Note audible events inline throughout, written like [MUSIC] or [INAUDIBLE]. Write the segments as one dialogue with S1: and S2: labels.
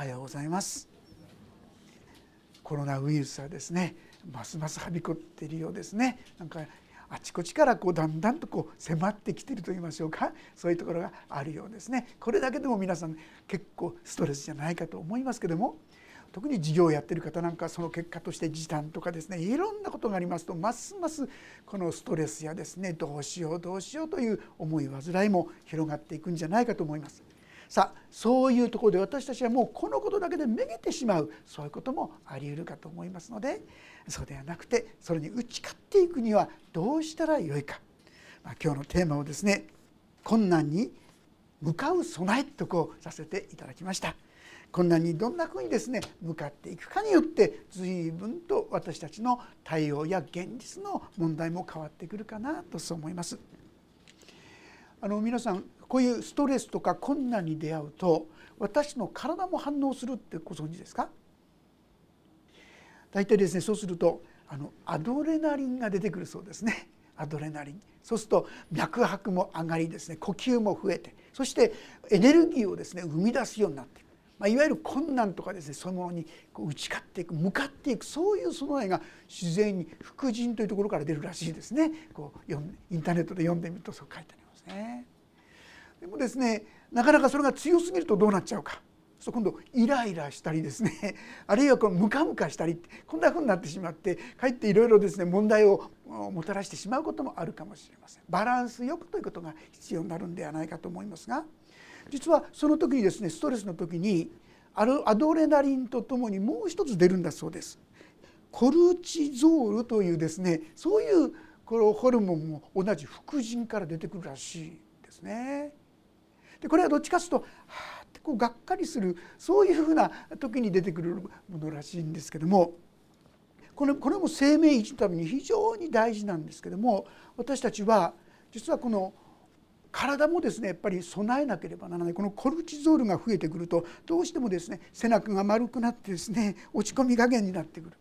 S1: はようございます。コロナウイルスはですねますますはびこっているようですね。なんかあちこちからこうだんだんとこう迫ってきていると言いましょうか。そういうところがあるようですね。これだけでも皆さん結構ストレスじゃないかと思いますけども特に事業をやってる方なんかその結果として時短とかですねいろんなことがありますとますますこのストレスやですねどうしようどうしようという思い煩いも広がっていくんじゃないかと思います。さあそういうところで私たちはもうこのことだけでめげてしまうそういうこともあり得るかと思いますのでそうではなくてそれに打ち勝っていくにはどうしたらよいか、まあ、今日のテーマをですね困難に向かう備えとこうさせていただきました。困難にどんなふうにですね向かっていくかによって随分と私たちの対応や現実の問題も変わってくるかなとそう思います。あの皆さんこういうストレスとか困難に出会うと私の体も反応するってご存知ですか？大体ですねそうするとあのアドレナリンが出てくるそうですね。アドレナリン。そうすると脈拍も上がりですね呼吸も増えてそしてエネルギーをですね生み出すようになっていく、まあ、いわゆる困難とかですねそういうものにこう打ち勝っていく向かっていくそういう備えが自然に副腎というところから出るらしいですね。こう読んインターネットで読んでみるとそう書いてありますね。でもですねなかなかそれが強すぎるとどうなっちゃうかそう今度イライラしたりですね [LAUGHS] あるいはこうムカムカしたりこんなふうになってしまってかえっていろいろですね問題をもたらしてしまうこともあるかもしれませんバランスよくということが必要になるんではないかと思いますが実はその時にですねストレスの時にアドレナリンとともにもう一つ出るんだそうです。コルチゾールというですねそういうこのホルモンも同じ副腎から出てくるらしいですね。でこれはどっちかというとはあってこうがっかりするそういうふうな時に出てくるものらしいんですけどもこれこれも生命維持のために非常に大事なんですけども私たちは実はこの体もですねやっぱり備えなければならない。このコルチゾールが増えてくるとどうしてもですね背中が丸くなってですね落ち込み加減になってくる。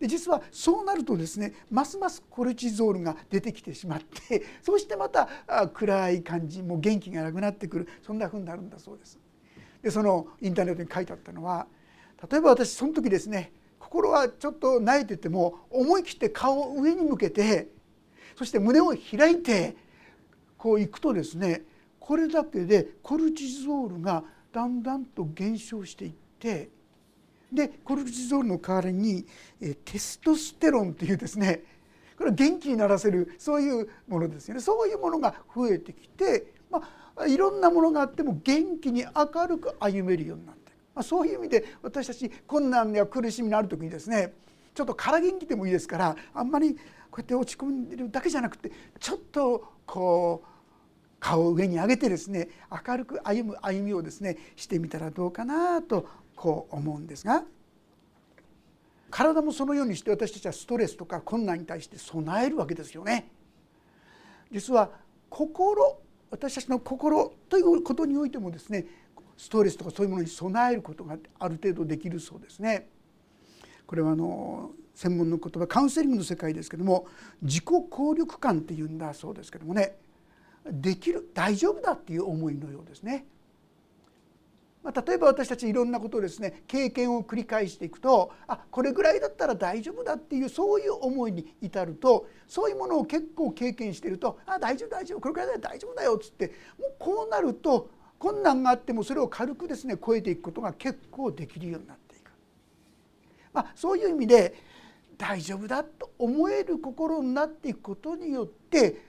S1: で実はそうなるとですねますますコルチゾールが出てきてしまって [LAUGHS] そしてまた暗い感じもう元気がなくなってくるそんな風になるんだそうです。でそのインターネットに書いてあったのは例えば私その時ですね心はちょっと泣いてても思い切って顔を上に向けてそして胸を開いてこういくとですねこれだけでコルチゾールがだんだんと減少していってでコルチゾールの代わりにテストステロンというですねこれは元気にならせるそういうものですよね。そういうものが増えてきて、まあ、いろんなものがあっても元気に明るく歩めるようになってまあ、そういう意味で私たち困難や苦しみのある時にですねちょっと空元気でもいいですからあんまりこうやって落ち込んでるだけじゃなくてちょっとこう顔を上に上げてですね明るく歩む歩みをですねしてみたらどうかなとこう思うんですが体もそのようにして私たちはストレスとか困難に対して備えるわけですよね。実は心私たちの心ということにおいてもですねストレスとかそういうものに備えることがある程度できるそうですね。これはあの専門の言葉カウンセリングの世界ですけども自己効力感っていうんだそうですけどもねできる大丈夫だっていう思いのようですね。まあ、例えば私たちいろんなことをですね経験を繰り返していくとあこれぐらいだったら大丈夫だっていうそういう思いに至るとそういうものを結構経験してるとあ大丈夫大丈夫これぐらいだら大丈夫だよっつってもうこうなると困難があってもそれを軽くですね超えていくことが結構できるようになっていく、まあ、そういう意味で大丈夫だと思える心になっていくことによって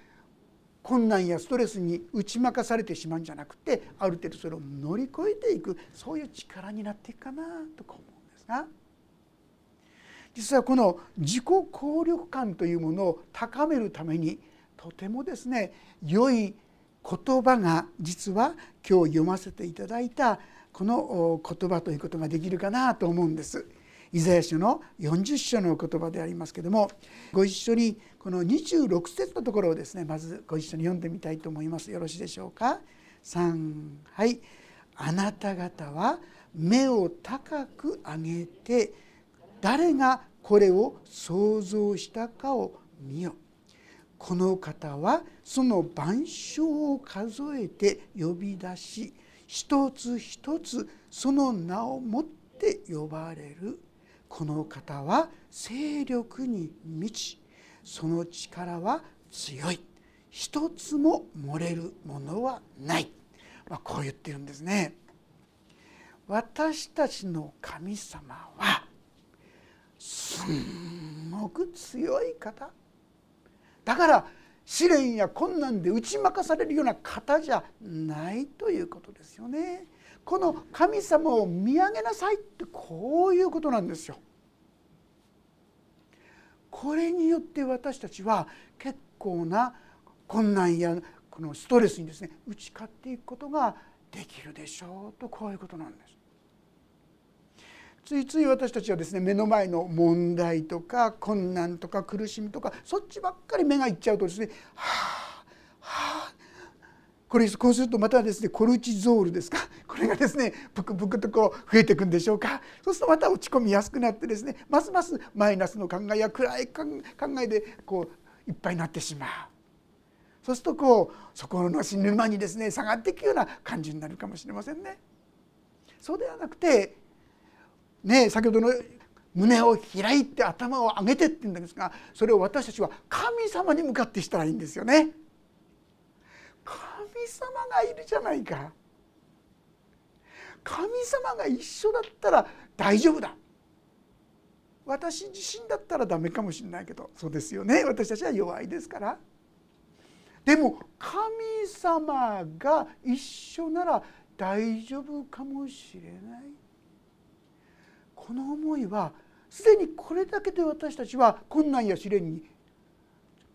S1: 困難やストレスに打ち負かされてしまうんじゃなくてある程度それを乗り越えていくそういう力になっていくかなとか思うんですが実はこの自己効力感というものを高めるためにとてもですね良い言葉が実は今日読ませていただいたこの言葉ということができるかなと思うんです。イザヤ書の40章の言葉でありますけどもご一緒にこの26節のところをですねまずご一緒に読んでみたいと思います。よろしいでしょうか？3はい。あなた方は目を高く上げて誰がこれを想像したかを見よ。この方はその万象を数えて呼び出し一つ一つその名をもって呼ばれる。この方は勢力に満ちその力は強い一つも漏れるものはない、まあ、こう言ってるんですね。私たちの神様はすんごく強い方だから試練や困難で打ち負かされるような方じゃないということですよね。この神様を見上げなさいってこういうことなんですよ。これによって私たちは結構な困難やこのストレスにですね打ち勝っていくことができるでしょうとこういうことなんです。ついつい私たちはですね目の前の問題とか困難とか苦しみとかそっちばっかり目がいっちゃうとですねはあはあこれこうするとまたですねコルチゾールですか？[LAUGHS] これがですねぷくぷくとこう増えていくんでしょうか？そうするとまた落ち込みやすくなってですねますますマイナスの考えや暗い考えでこういっぱいになってしまう。そうするとこうそこの沼にですね下がっていくような感じになるかもしれませんね。そうではなくてね先ほどの胸を開いて頭を上げてって言うんですがそれを私たちは神様に向かってしたらいいんですよね。神様がいるじゃないか。神様が一緒だったら大丈夫だ。私自身だったらダメかもしれないけどそうですよね私たちは弱いですから。でも神様が一緒なら大丈夫かもしれない。この思いはすでにこれだけで私たちは困難や試練に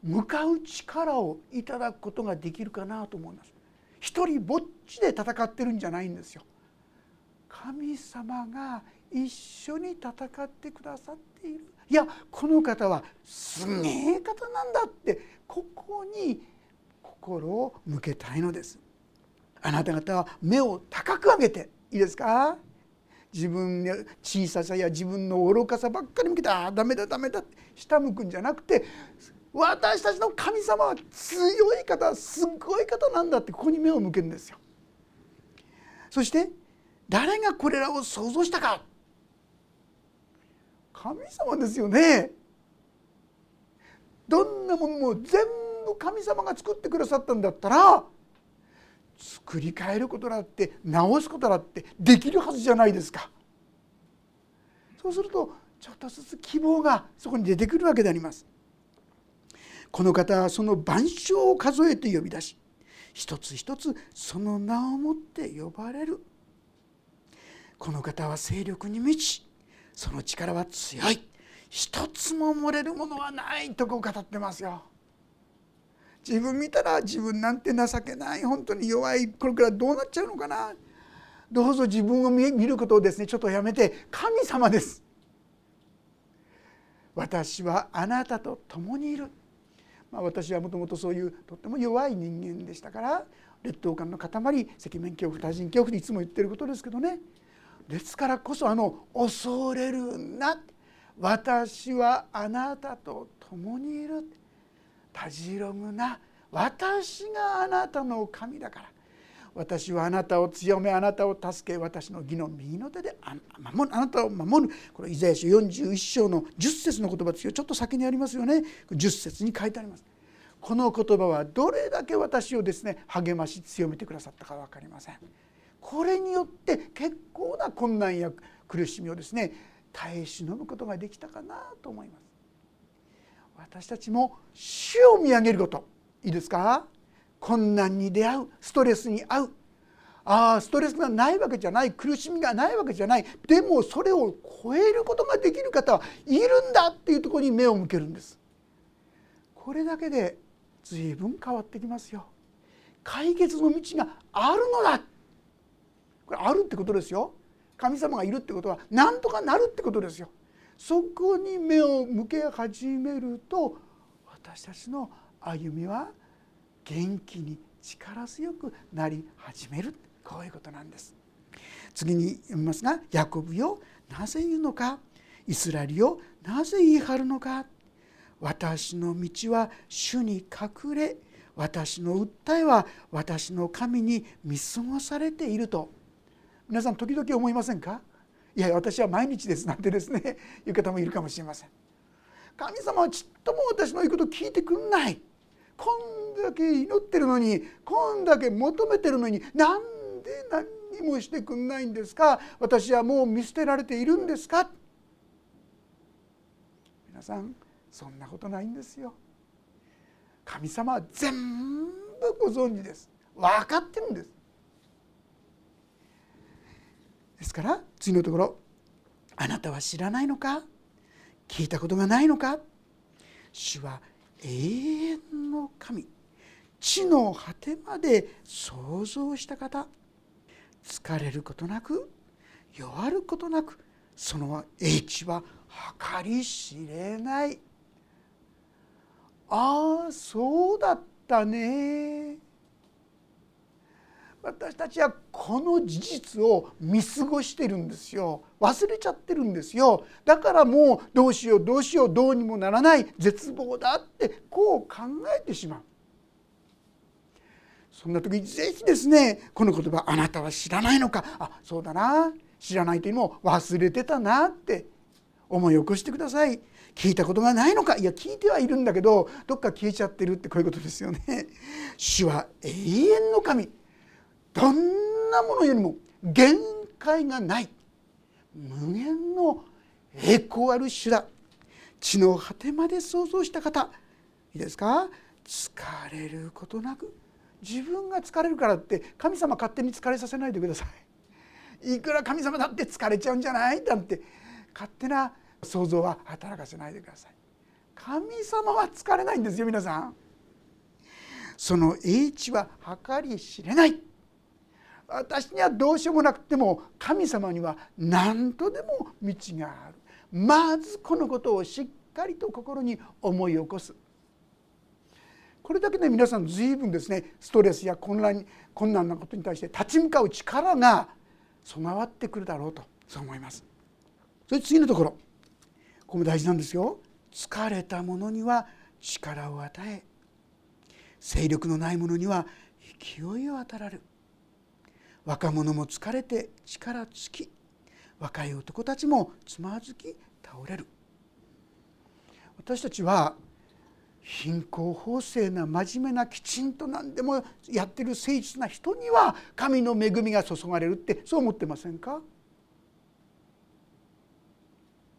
S1: 向かう力をいただくことができるかなと思います。一人ぼっちで戦ってるんじゃないんですよ。神様が一緒に戦ってくださっているいやこの方はすげえ方なんだってここに心を向けたいのですあなた方は目を高く上げていいですか？自分の小ささや自分の愚かさばっかり向けてああダメだダメだって下向くんじゃなくて私たちの神様は強い方すごい方なんだってここに目を向けるんですよ。そして誰がこれらを想像したか神様ですよね。どんなものも全部神様が作ってくださったんだったら作り変えることだって直すことだってできるはずじゃないですかそうするとちょっとずつ希望がそこに出てくるわけでありますこの方はその万象を数えて呼び出し一つ一つその名をもって呼ばれる。この方は勢力に満ちその力は強い。一つも漏れるものはないとこう語ってますよ。自分見たら自分なんて情けない。本当に弱い。これからどうなっちゃうのかな。どうぞ自分を見ることをですねちょっとやめて神様です。私はあなたと共にいる、まあ、私はもともとそういうとっても弱い人間でしたから劣等感の塊赤面恐怖対人恐怖でいつも言ってることですけどね。ですからこそあの「恐れるな」私はあなたと共にいる。たじろぐな。私があなたの神だから。私はあなたを強めあなたを助け私の義の右の手であ守るあなたを守るこれイザヤ書41章の10節の言葉ですよ。ちょっと先にありますよね。10節に書いてあります。この言葉はどれだけ私をですね励まし強めてくださったか分かりません。これによって結構な困難や苦しみをですね耐え忍ぶことができたかなと思います。私たちも主を見上げることいいですか？困難に出会うストレスに遭う。ああストレスがないわけじゃない苦しみがないわけじゃない。でもそれを超えることができる方はいるんだっていうところに目を向けるんです。これだけで随分変わってきますよ。解決の道があるのだ。これあるってことですよ。神様がいるってことは何とかなるってことですよ。そこに目を向け始めると私たちの歩みは元気に力強くなり始める。こういうことなんです。次に読みますが「ヤコブよなぜ言うのか。イスラエルよなぜ言い張るのか。私の道は主に隠れ私の訴えは私の神に見過ごされていると。皆さん時々思いませんか？いや私は毎日ですなんてですね。いう方もいるかもしれません。神様はちっとも私の言うこと聞いてくんない。こんだけ祈ってるのにこんだけ求めてるのになんで何にもしてくんないんですか？私はもう見捨てられているんですか？皆さんそんなことないんですよ。神様は全部ご存知です。分かってるんです。ですから次のところ「あなたは知らないのか？聞いたことがないのか？主は永遠の神地の果てまで創造した方疲れることなく弱ることなくその英知は計り知れない。ああそうだったね。私たちはこの事実を見過ごしてるんですよ。忘れちゃってるんですよ。だからもうどうしようどうしようどうにもならない絶望だってこう考えてしまう。そんな時にぜひですねこの言葉「あなたは知らないのか」あそうだな。知らないというのも忘れてたなって。思い起こしてください。聞いたことがないのか。いや聞いてはいるんだけどどっか消えちゃってるってこういうことですよね。主は永遠の神。どんなものよりも限界がない。無限の栄光ある主だ地の果てまで想像した方。いいですか？疲れることなく。自分が疲れるからって神様勝手に疲れさせないでください。いくら神様だって疲れちゃうんじゃない？なんて勝手な想像は働かせないでください。神様は疲れないんですよ皆さん。その英知は計り知れない。私にはどうしようもなくても神様には何とでも道がある。まずこのことをしっかりと心に思い起こす。これだけで皆さん随分ですねストレスや混乱困難なことに対して立ち向かう力が備わってくるだろうとそう思います。それ次のところ。ここも大事なんですよ。疲れた者には力を与え勢力のない者には勢いを与えらる。若者も疲れて力尽き若い男たちもつまずき倒れる。私たちは貧困法制な真面目なきちんと何でもやってる誠実な人には神の恵みが注がれるってそう思ってませんか？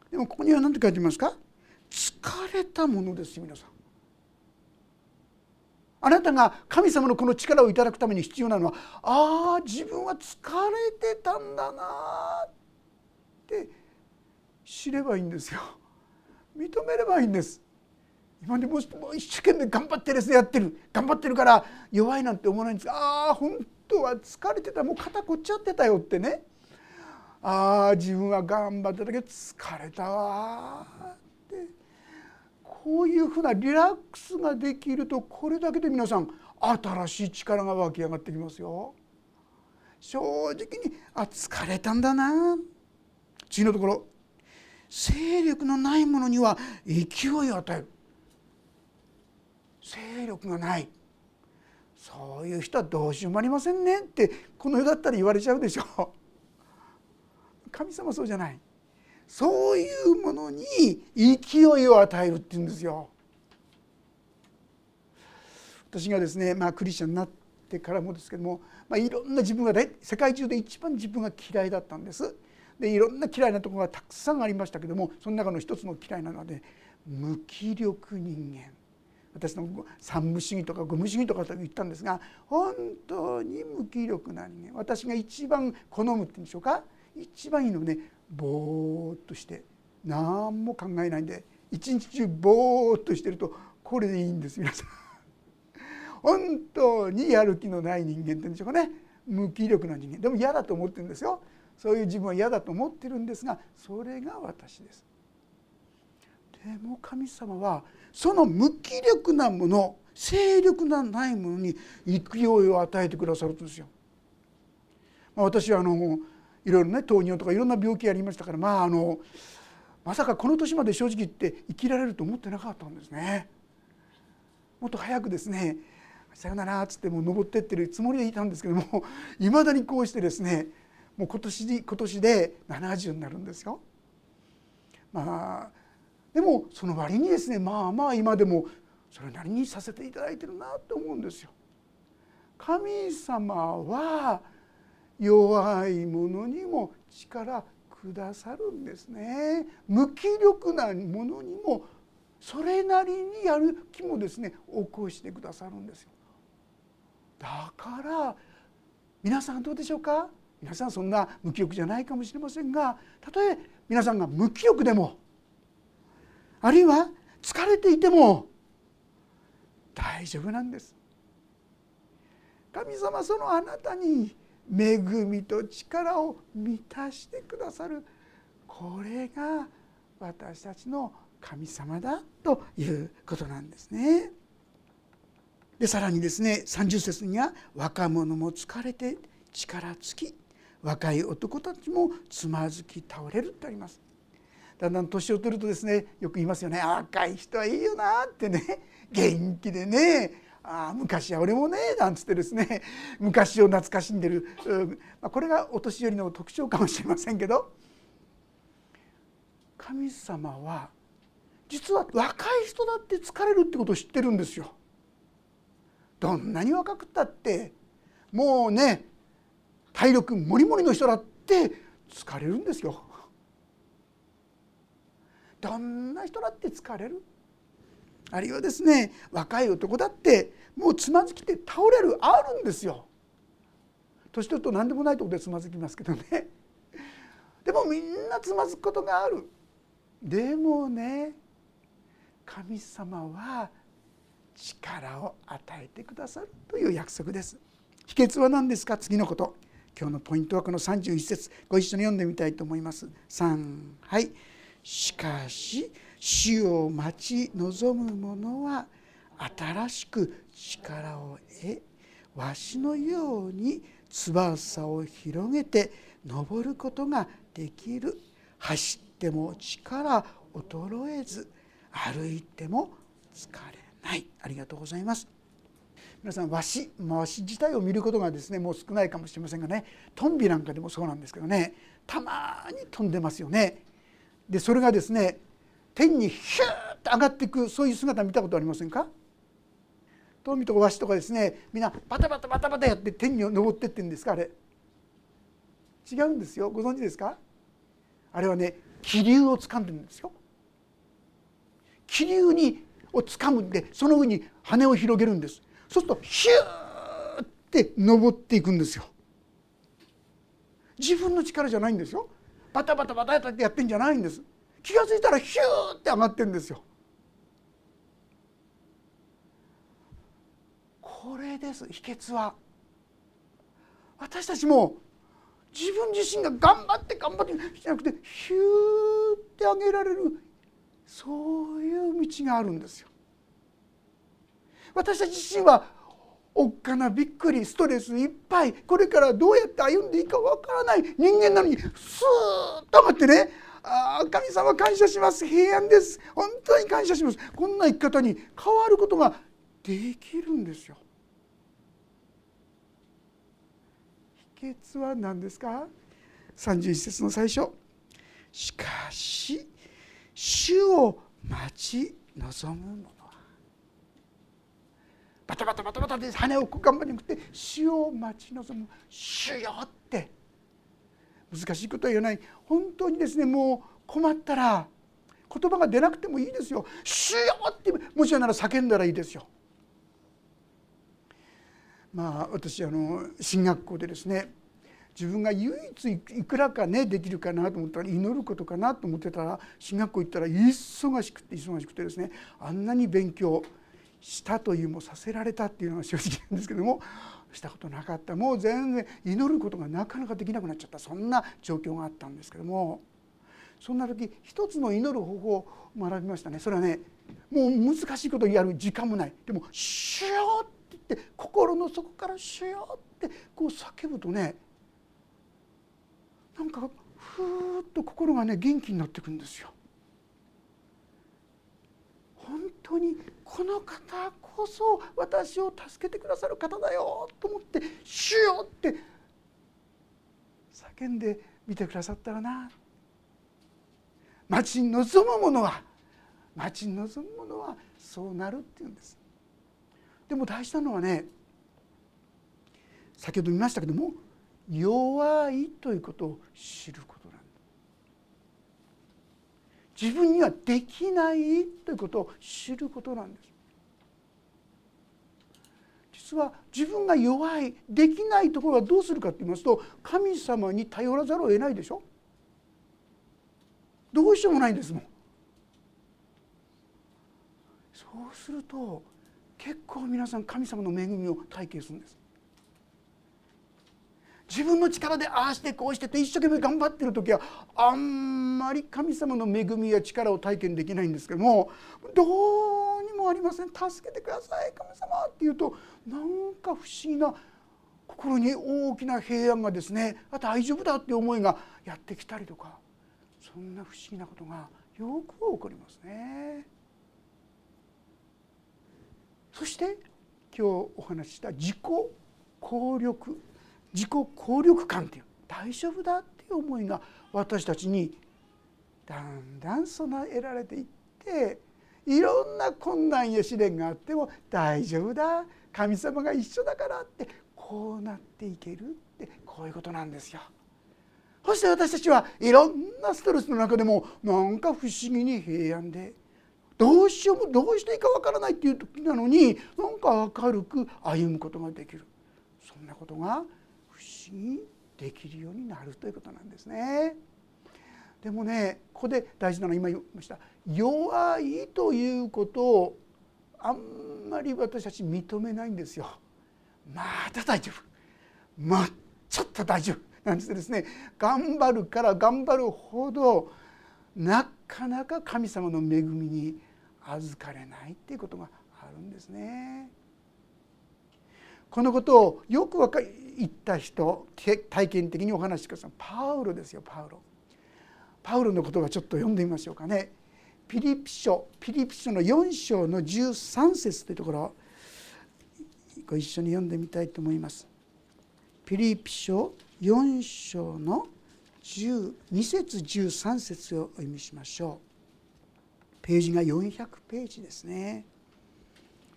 S1: でもここには何て書いてますか？疲れたものです皆さん。あなたが神様のこの力をいただくために必要なのはああ自分は疲れてたんだなって知ればいいんですよ。認めればいいんです。今でもう一生懸命頑張ってレスやってる。頑張ってるから弱いなんて思わないんです。ああ本当は疲れてた。もう肩こっちゃってたよってね。ああ自分は頑張ってたけど疲れたわこういうふうなリラックスができるとこれだけで皆さん新しい力が湧き上がってきますよ。正直にあ疲れたんだな。次のところ。勢力のないものには勢いを与える。勢力がない。そういう人はどうしようもありませんねってこの世だったら言われちゃうでしょ。う神様そうじゃない。そういうものに勢いを与えるっていうんですよ。私がですねまあクリスチャンになってからもですけども、まあ、いろんな自分が世界中で一番自分が嫌いだったんです。でいろんな嫌いなところがたくさんありましたけどもその中の一つの嫌いなのはね無気力人間。私の三無主義とか五無主義とかと言ったんですが本当に無気力な人間。私が一番好むっていうんでしょうか？一番いいのはねぼーっとして何も考えないんで一日中ぼーっとしてるとこれでいいんです皆さん。[LAUGHS] 本当にやる気のない人間っていうんでしょうかね無気力な人間でも嫌だと思ってるんですよそういう自分は嫌だと思ってるんですがそれが私ですでも神様はその無気力なもの勢力のないものに勢いを与えてくださるんですよ。まあ、私はあのいろいろね糖尿とかいろんな病気ありましたからまああのまさかこの年まで正直言って生きられると思ってなかったんですね。もっと早くですね「さよなら」っつってもう登ってってるつもりでいたんですけどもいまだにこうしてですねもう今年で今年で70になるんですよ。まあでもその割にですねまあまあ今でもそれなりにさせていただいてるなと思うんですよ。神様は弱い者にも力くださるんですね。無気力なものにもそれなりにやる気もですね起こしてくださるんですよ。だから皆さんどうでしょうか？皆さんそんな無気力じゃないかもしれませんがたとえ皆さんが無気力でもあるいは疲れていても大丈夫なんです神様そのあなたに恵みと力を満たしてくださるこれが私たちの神様だということなんですね。でさらにですね30節には「若者も疲れて力尽き若い男たちもつまずき倒れる」ってあります。だんだん年を取るとですねよく言いますよね若い人はいいよなってね元気でねあ昔は俺もねなんつってですね [LAUGHS] 昔を懐かしんでる、まあ、これがお年寄りの特徴かもしれませんけど神様は実は若い人だって疲れるってことを知ってるんですよ。どんなに若くったってもうね体力もりもりの人だって疲れるんですよ。どんな人だって疲れる？あるいはですね若い男だってもうつまずきて倒れるあるんですよ。年取ると何でもないとこでつまずきますけどね。[LAUGHS] でもみんなつまずくことがある。でもね神様は力を与えてくださるという約束です。秘訣は何ですか？次のこと。今日のポイントはこの31節。ご一緒に読んでみたいと思います。3はい。しかし死を待ち望む者は新しく力を得わしのように翼を広げて登ることができる。走っても力衰えず歩いても疲れない。ありがとうございます。皆さんわしわし自体を見ることがですねもう少ないかもしれませんがねトンビなんかでもそうなんですけどねたまに飛んでますよね。でそれがですね天にヒューッと上がっていくそういう姿見たことありませんか？トンビとかワシとかですねみんなバタバタバタバタやって天に登ってってんですかあれ。違うんですよ。ご存知ですか？あれはね気流を掴んでるんですよ。気流にを掴むんでその上に羽を広げるんです。そうするとヒューって登っていくんですよ。自分の力じゃないんですよ。バタバタバタバタってやってんじゃないんです。気が付いたらヒューって上がってんですよ。これです。秘訣は。私たちも自分自身が頑張って頑張ってじゃなくてヒューって上げられるそういう道があるんですよ。私たち自身はおっかなびっくりストレスいっぱいこれからどうやって歩んでいいかわからない人間なのにスーッと上がってねああ神様感謝します。平安です。本当に感謝します。こんな生き方に変わることができるんですよ。秘訣は何ですか？31節の最初。しかし主を待ち望む者は。バタバタバタバタで羽を頑張りにくって主を待ち望む。主よって難しいことは言わない本当にですねもう困ったら言葉が出なくてもいいですよ「主よう!」ってもしなら叫んだらいいですよ。まあ私あの進学校でですね自分が唯一いくらかねできるかなと思ったら祈ることかなと思ってたら進学校行ったら忙しくて忙しくてですねあんなに勉強したというもさせられたっていうのが正直なんですけどもしたことなかったもう全然祈ることがなかなかできなくなっちゃったそんな状況があったんですけどもそんな時一つの祈る方法を学びましたねそれはねもう難しいことやる時間もないでも「主よう!」って言って心の底から「主よう!」ってこう叫ぶとねなんかふーっと心がね元気になってくんですよ。本当にこの方こそ私を助けてくださる方だよと思って「主よ!」って叫んでみてくださったらな待ち望む者は待ち望む者はそうなるっていうんですでも大事なのはね先ほど見ましたけども弱いということを知ること自分にはできないということを知ることなんです。実は自分が弱いできないところはどうするかと言いますと神様に頼らざるを得ないでしょ。どうしようもないんですもん。そうすると結構皆さん神様の恵みを体験するんです。自分の力でああしてこうしてと一生懸命頑張ってる時はあんまり神様の恵みや力を体験できないんですけどもどうにもありません助けてください神様って言うとなんか不思議な心に大きな平安がですねあ大丈夫だって思いがやってきたりとかそんな不思議なことがよく起こりますね。そして今日お話しした自己効力自己効力感っていう大丈夫だっていう思いが私たちにだんだん備えられていっていろんな困難や試練があっても大丈夫だ神様が一緒だからってこうなっていけるってこういうことなんですよ。そして私たちはいろんなストレスの中でもなんか不思議に平安でどうしようもどうしていいかわからないっていう時なのになんか明るく歩むことができるそんなことがにできるようになるということなんですね。でもねここで大事なのは今言いました弱いということをあんまり私たち認めないんですよ。まだ大丈夫まあちょっと大丈夫なんですですね頑張るから頑張るほどなかなか神様の恵みに預かれないっていうことがあるんですね。このことをよく分か言った人体験的にお話しくださいパウロですよパウロ。パウロの言葉ちょっと読んでみましょうかね。ピリピ書ピリピ書の4章の13節というところご一緒に読んでみたいと思います。ピリピ書4章の12節13節をお読みしましょう。ページが400ページですね。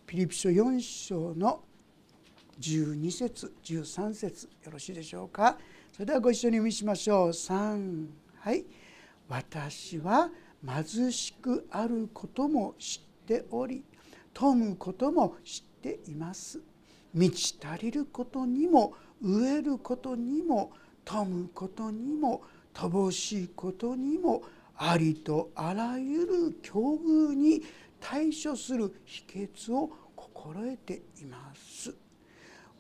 S1: ピリピ書4章の12節13節よろしいでしょうか？それではご一緒に読みしましょう。3はい。私は貧しくあることも知っており富むことも知っています。満ち足りることにも飢えることにも富むことにも乏しいことにもありとあらゆる境遇に対処する秘訣を心得ています。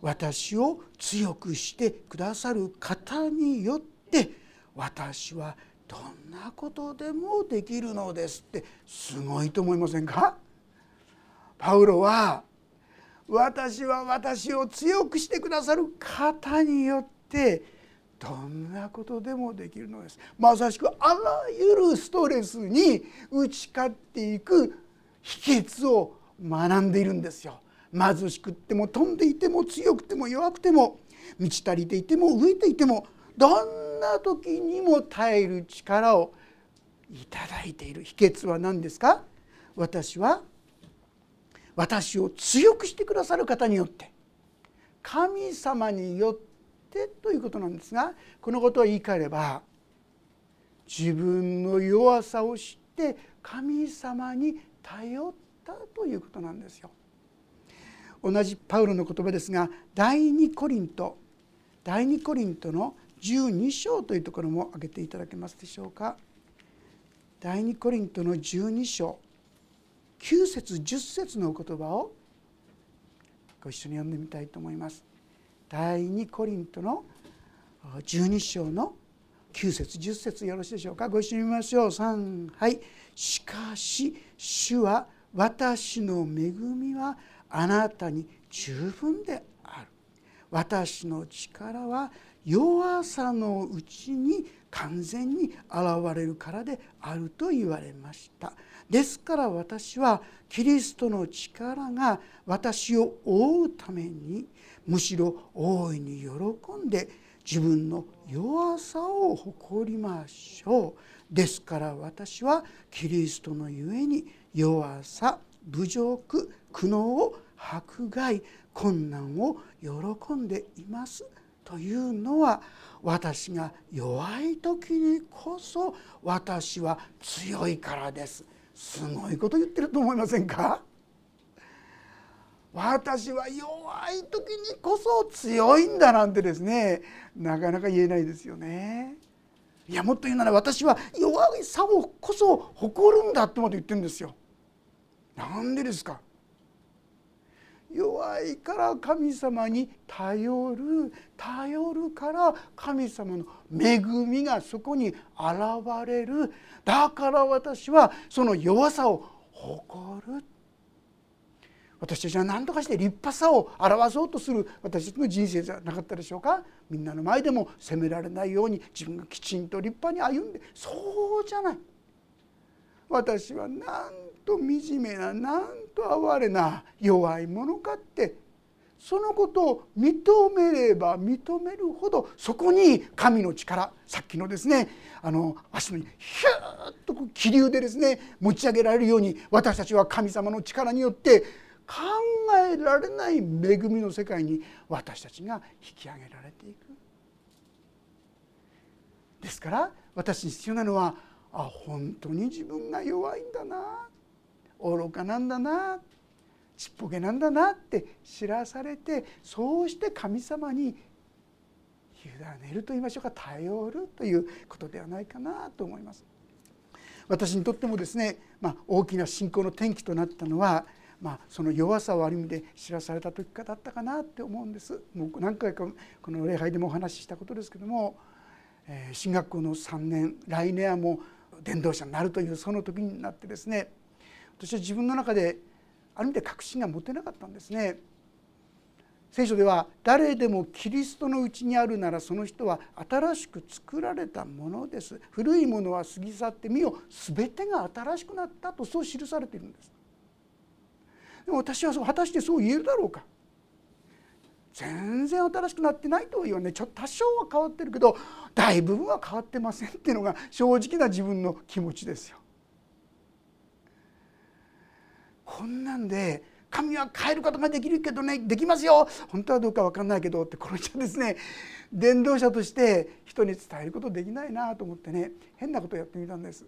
S1: 私を強くしてくださる方によって私はどんなことでもできるのですってすごいと思いませんか？パウロは私は私を強くしてくださる方によってどんなことでもできるのですまさしくあらゆるストレスに打ち勝っていく秘訣を学んでいるんですよ。貧しくっても飛んでいても強くても弱くても満ち足りていても浮いていてもどんな時にも耐える力をいただいている秘訣は何ですか？私は私を強くしてくださる方によって神様によってということなんですがこのことを言い換えれば自分の弱さを知って神様に頼ったということなんですよ。同じパウロの言葉ですが第2コリント第2コリントの12章というところも挙げていただけますでしょうか。第2コリントの12章9節10節のお言葉をご一緒に読んでみたいと思います。第2コリントの12章の9節10節よろしいでしょうか。ご一緒に見ましょう。3はい。しかし主は私の恵みはあなたに十分である。私の力は弱さのうちに完全に現れるからであると言われました。ですから私はキリストの力が私を覆うためにむしろ大いに喜んで自分の弱さを誇りましょう。ですから私はキリストのゆえに弱さ侮辱苦悩を迫害困難を喜んでいますというのは私が弱い時にこそ私は強いからですすごいこと言ってると思いませんか？私は弱い時にこそ強いんだなんてですねなかなか言えないですよね。いやもっと言うなら私は弱いさをこそ誇るんだってまで言ってるんですよ。なんでですか？弱いから神様に頼る。頼るから神様の恵みがそこに現れるだから私はその弱さを誇る。私たちは何とかして立派さを表そうとする。私たちの人生じゃなかったでしょうかみんなの前で。も責められないように自分がきちんと立派に歩んでそうじゃない。私はなんと惨めななんと哀れな弱いものかってそのことを認めれば認めるほどそこに神の力さっきのですねあの足のにヒューッと気流でですね持ち上げられるように私たちは神様の力によって考えられない恵みの世界に私たちが引き上げられていく。ですから私に必要なのはあ本当に自分が弱いんだな愚かなんだなちっぽけなんだなって知らされてそうして神様に委ねると言いましょうか頼るということではないかなと思います。私にとってもですね、まあ、大きな信仰の転機となったのは、まあ、その弱さをある意味で知らされた時かだったかなって思うんです。もう何回かこの礼拝でもお話ししたことですけども、えー、進学校の3年来年はもう伝道者になるというその時になってですね私は自分の中である意味で確信が持てなかったんですね。聖書では誰でもキリストのうちにあるならその人は新しく作られたものです。古いものは過ぎ去ってみよ全てが新しくなったとそう記されているんです。でも私は果たしてそう言えるだろうか。全然新しくなってないとは言わねちょっと多少は変わってるけど大部分は変わってませんっていうのが正直な自分の気持ちですよ。こんなんで神は変えることができるけどねできますよ。本当はどうか分かんないけどってこの人ですね伝道者として人に伝えることできないなと思ってね変なことをやってみたんです。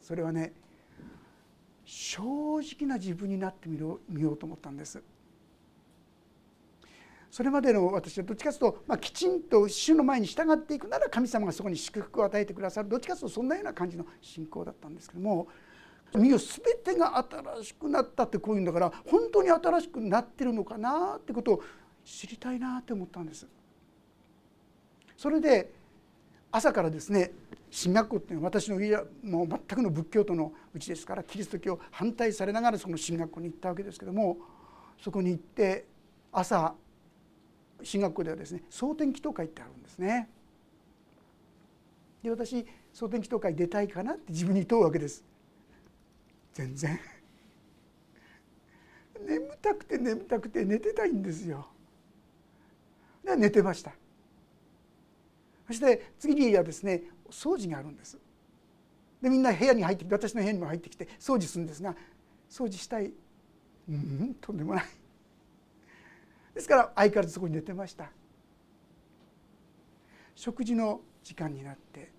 S1: それはね正直な自分になってみようと思ったんです。それまでの私はどっちかというと、まあ、きちんと主の前に従っていくなら神様がそこに祝福を与えてくださる。どっちかというとそんなような感じの信仰だったんですけども身を全てが新しくなったってこういうんだから本当に新しくなってるのかなってことを知りたいなって思ったんです。それで朝からですね進学校っていうのは私の家はもう全くの仏教徒のうちですからキリスト教反対されながらその進学校に行ったわけですけどもそこに行って朝進学校ではですね蒼天祈祷会ってあるんですね。で私蒼天祈祷会出たいかなって自分に問うわけです。全然。[LAUGHS] 眠たくて眠たくて寝てたいんですよ。で寝てました。そして次にはですね掃除があるんです。でみんな部屋に入ってきて私の部屋にも入ってきて掃除するんですが掃除したい。うんとんでもない。ですから相変わらずそこに寝てました。食事の時間になって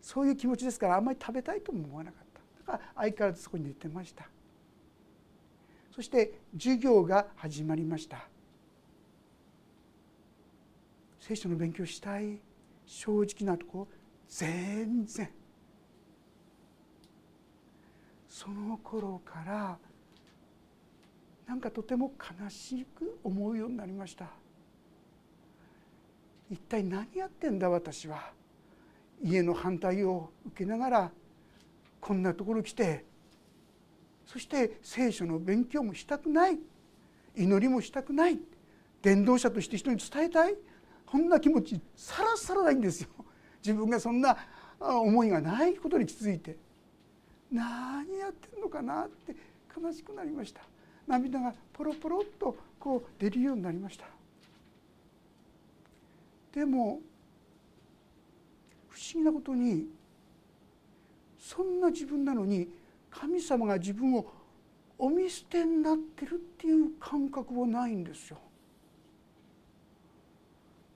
S1: そういう気持ちですからあんまり食べたいとも思わなかった。が相変わらずそこに寝てました。そして授業が始まりました。聖書の勉強したい？正直なとこ全然。その頃からなんかとても悲しく思うようになりました。一体何やってんだ私は。家の反対を受けながらこんなところ来てそして聖書の勉強もしたくない祈りもしたくない伝道者として人に伝えたいこんな気持ちさらさらないんですよ。自分がそんな思いがないことに気づいて何やってんのかなって悲しくなりました。涙がポロポロっとこう出るようになりました。でも不思議なことにそんな自分なのに神様が自分をお見捨てになってるっていう感覚はないんですよ。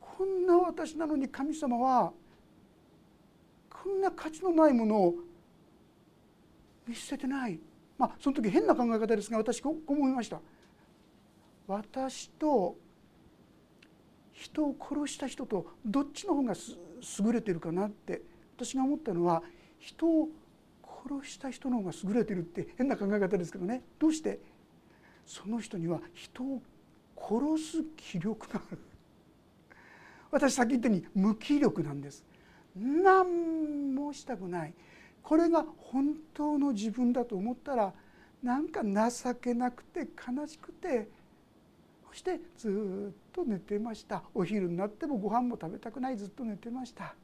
S1: こんな私なのに神様はこんな価値のないものを見捨ててないまあその時変な考え方ですが私こう思いました私と人を殺した人とどっちの方が優れてるかなって私が思ったのは人を殺した人の方が優れてるって変な考え方ですけどね。どうして？その人には人を殺す気力がある。私さっき言ったように無気力なんです。何もしたくない。これが本当の自分だと思ったらなんか情けなくて悲しくてそしてずっと寝てました。お昼になってもご飯も食べたくない。ずっと寝てました。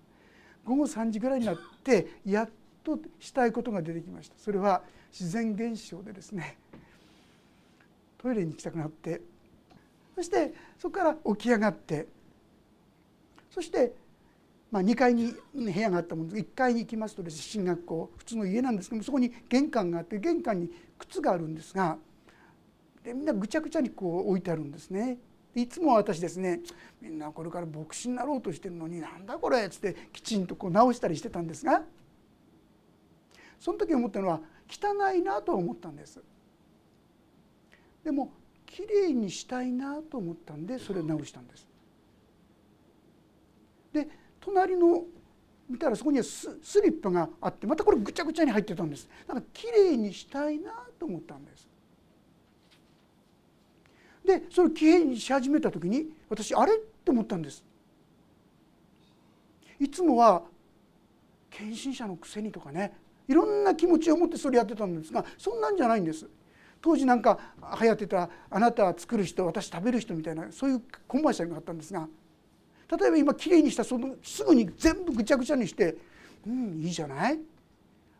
S1: 午後3時ぐらいになってやっとしたいことが出てきましたそれは自然現象でですねトイレに行きたくなってそしてそこから起き上がってそしてまあ、2階に部屋があったもので1階に行きますとですね進学校普通の家なんですけどもそこに玄関があって玄関に靴があるんですがでみんなぐちゃぐちゃにこう置いてあるんですね。いつも私ですねみんなこれから牧師になろうとしてるのになんだこれっつってきちんとこう直したりしてたんですがその時思ったのは汚いなと思ったんです。でもきれいにしたいなと思ったんでそれを直したんです。で隣の見たらそこにはスリッパがあってまたこれぐちゃぐちゃに入ってたんですなんかきれいにしたいなと思ったんですでそれをきれいにし始めた時に私あれって思ったんですいつもは献身者のくせにとかねいろんな気持ちを持ってそれやってたんですがそんなんじゃないんです。当時なんか流行ってた「あなたは作る人私食べる人」みたいなそういうコマーシャルがあったんですが例えば今きれいにしたそのすぐに全部ぐちゃぐちゃにして「うんいいじゃない？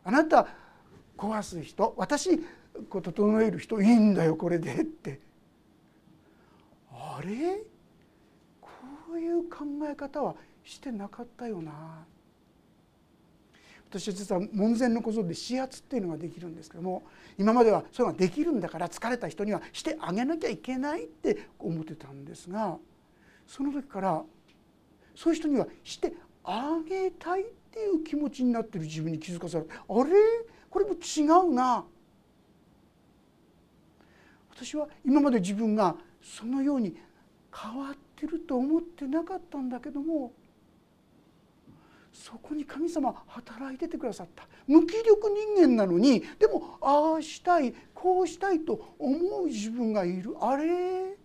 S1: あなた壊す人私こう整える人いいんだよこれで」って。あれ？こういう考え方はしてなかったよな。私は実は門前の小僧で指圧っていうのができるんですけども今まではそれができるんだから疲れた人にはしてあげなきゃいけないって思ってたんですがその時からそういう人にはしてあげたいっていう気持ちになってる自分に気づかされてあれ？これも違うな。私は今まで自分がそのように変わってると思ってなかったんだけどもそこに神様働いててくださった。無気力人間なのにでもああしたいこうしたいと思う自分がいる。あれ？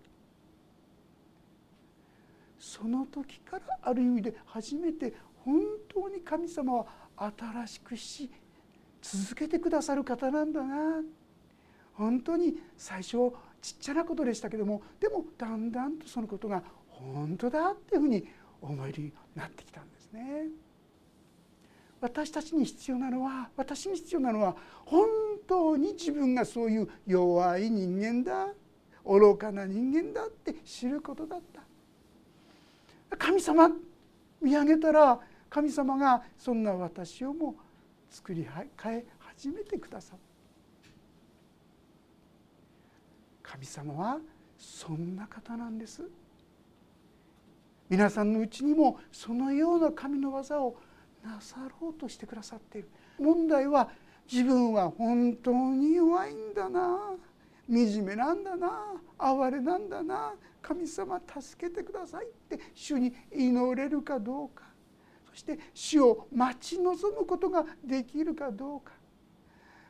S1: その時からある意味で初めて本当に神様は新しくし続けてくださる方なんだな。本当に最初ちっちゃなことでしたけどもでもだんだんとそのことが本当だっていうふうに思えるようになってきたんですね。私たちに必要なのは私に必要なのは本当に自分がそういう弱い人間だ愚かな人間だって知ることだった。神様見上げたら神様がそんな私をも作り変え始めてくださる神様はそんな方なんです。皆さんのうちにもそのような神の技をなさろうとしてくださっている。問題は自分は本当に弱いんだな。惨めなんだな。哀れなんだな。神様助けてくださいって主に祈れるかどうか。そして主を待ち望むことができるかどうか。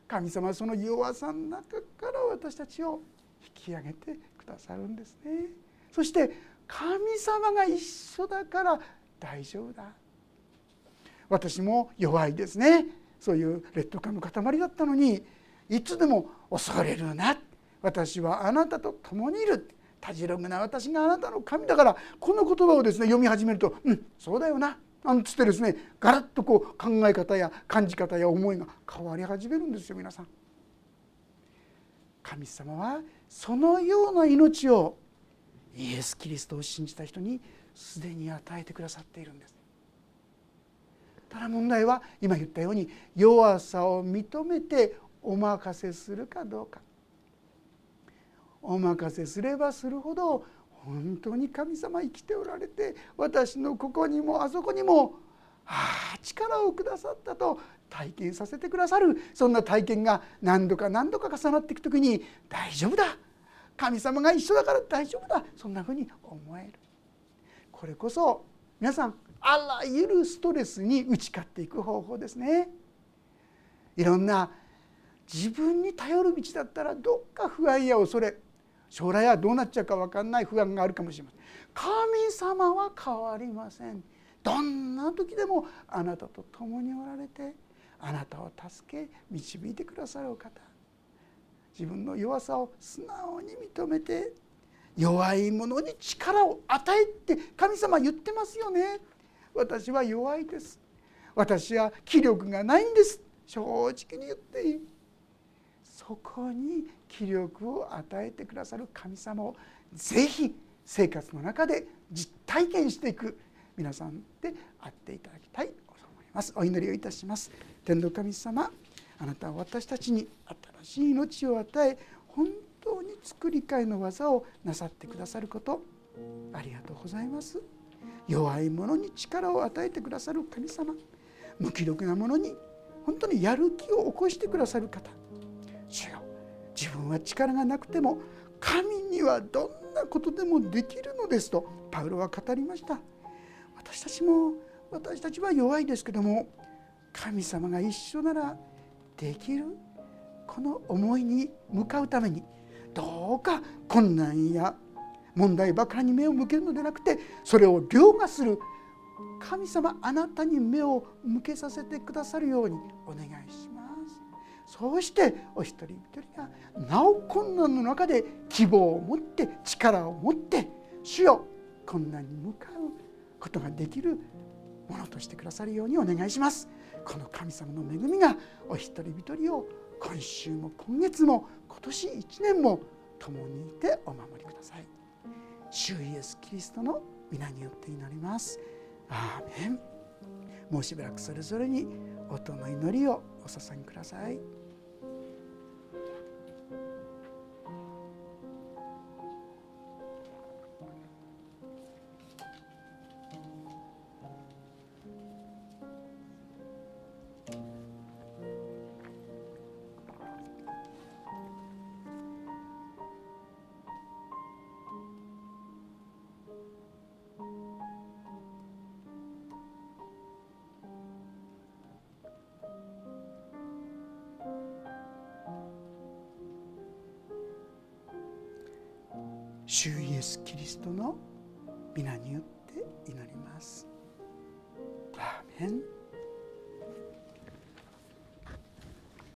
S1: 神様はその弱さの中から私たちを引き上げてくださるんですね。そして神様が一緒だから大丈夫だ。私も弱いですねそういう劣等感の塊だったのにいつでも恐れるな私はあなたと共にいるたじろぐな私があなたの神だからこの言葉をですね読み始めると「うんそうだよな」なんつってですねガラッとこう考え方や感じ方や思いが変わり始めるんですよ皆さん。神様はそのような命をイエス・キリストを信じた人にすでに与えてくださっているんです。ただ問題は今言ったように弱さを認めてお任せするかどうか。お任せすればするほど本当に神様生きておられて私のここにもあそこにもああ力をくださったと体験させてくださる。そんな体験が何度か何度か重なっていく時に大丈夫だ。神様が一緒だから大丈夫だ。そんなふうに思える。これこそ皆さんあらゆるストレスに打ち勝っていく方法ですね。いろんな自分に頼る道だったらどっか不安や恐れ将来はどうなっちゃうか分かんない不安があるかもしれません。神様は変わりません。どんな時でもあなたと共におられてあなたを助け導いてくださるお方。自分の弱さを素直に認めて弱い者に力を与えって神様言ってますよね。私は弱いです。私は気力がないんです。正直に言っていい。そこに気力を与えてくださる神様をぜひ生活の中で実体験していく。皆さんであっていただきたい。と思います。お祈りをいたします。天道神様あなたは私たちに新しい命を与え本当に作り変えの技をなさってくださることありがとうございます。弱い者に力を与えてくださる神様無気力な者に本当にやる気を起こしてくださる方。主よ自分は力がなくても神にはどんなことでもできるのですとパウロは語りました。私たちも私たちは弱いですけども神様が一緒ならできるこの思いに向かうためにどうか困難や問題ばかりに目を向けるのではなくてそれを凌駕する神様あなたに目を向けさせてくださるようにお願いします。そうしてお一人一人がなお困難の中で希望を持って力を持って主よ困難に向かうことができるものとしてくださるようにお願いします。この神様の恵みがお一人一人を今週も今月も今年1年も共にいてお守りください。主イエスキリストの皆によって祈ります。アーメン。もうしばらくそれぞれに音の祈りをお捧げください。キリストの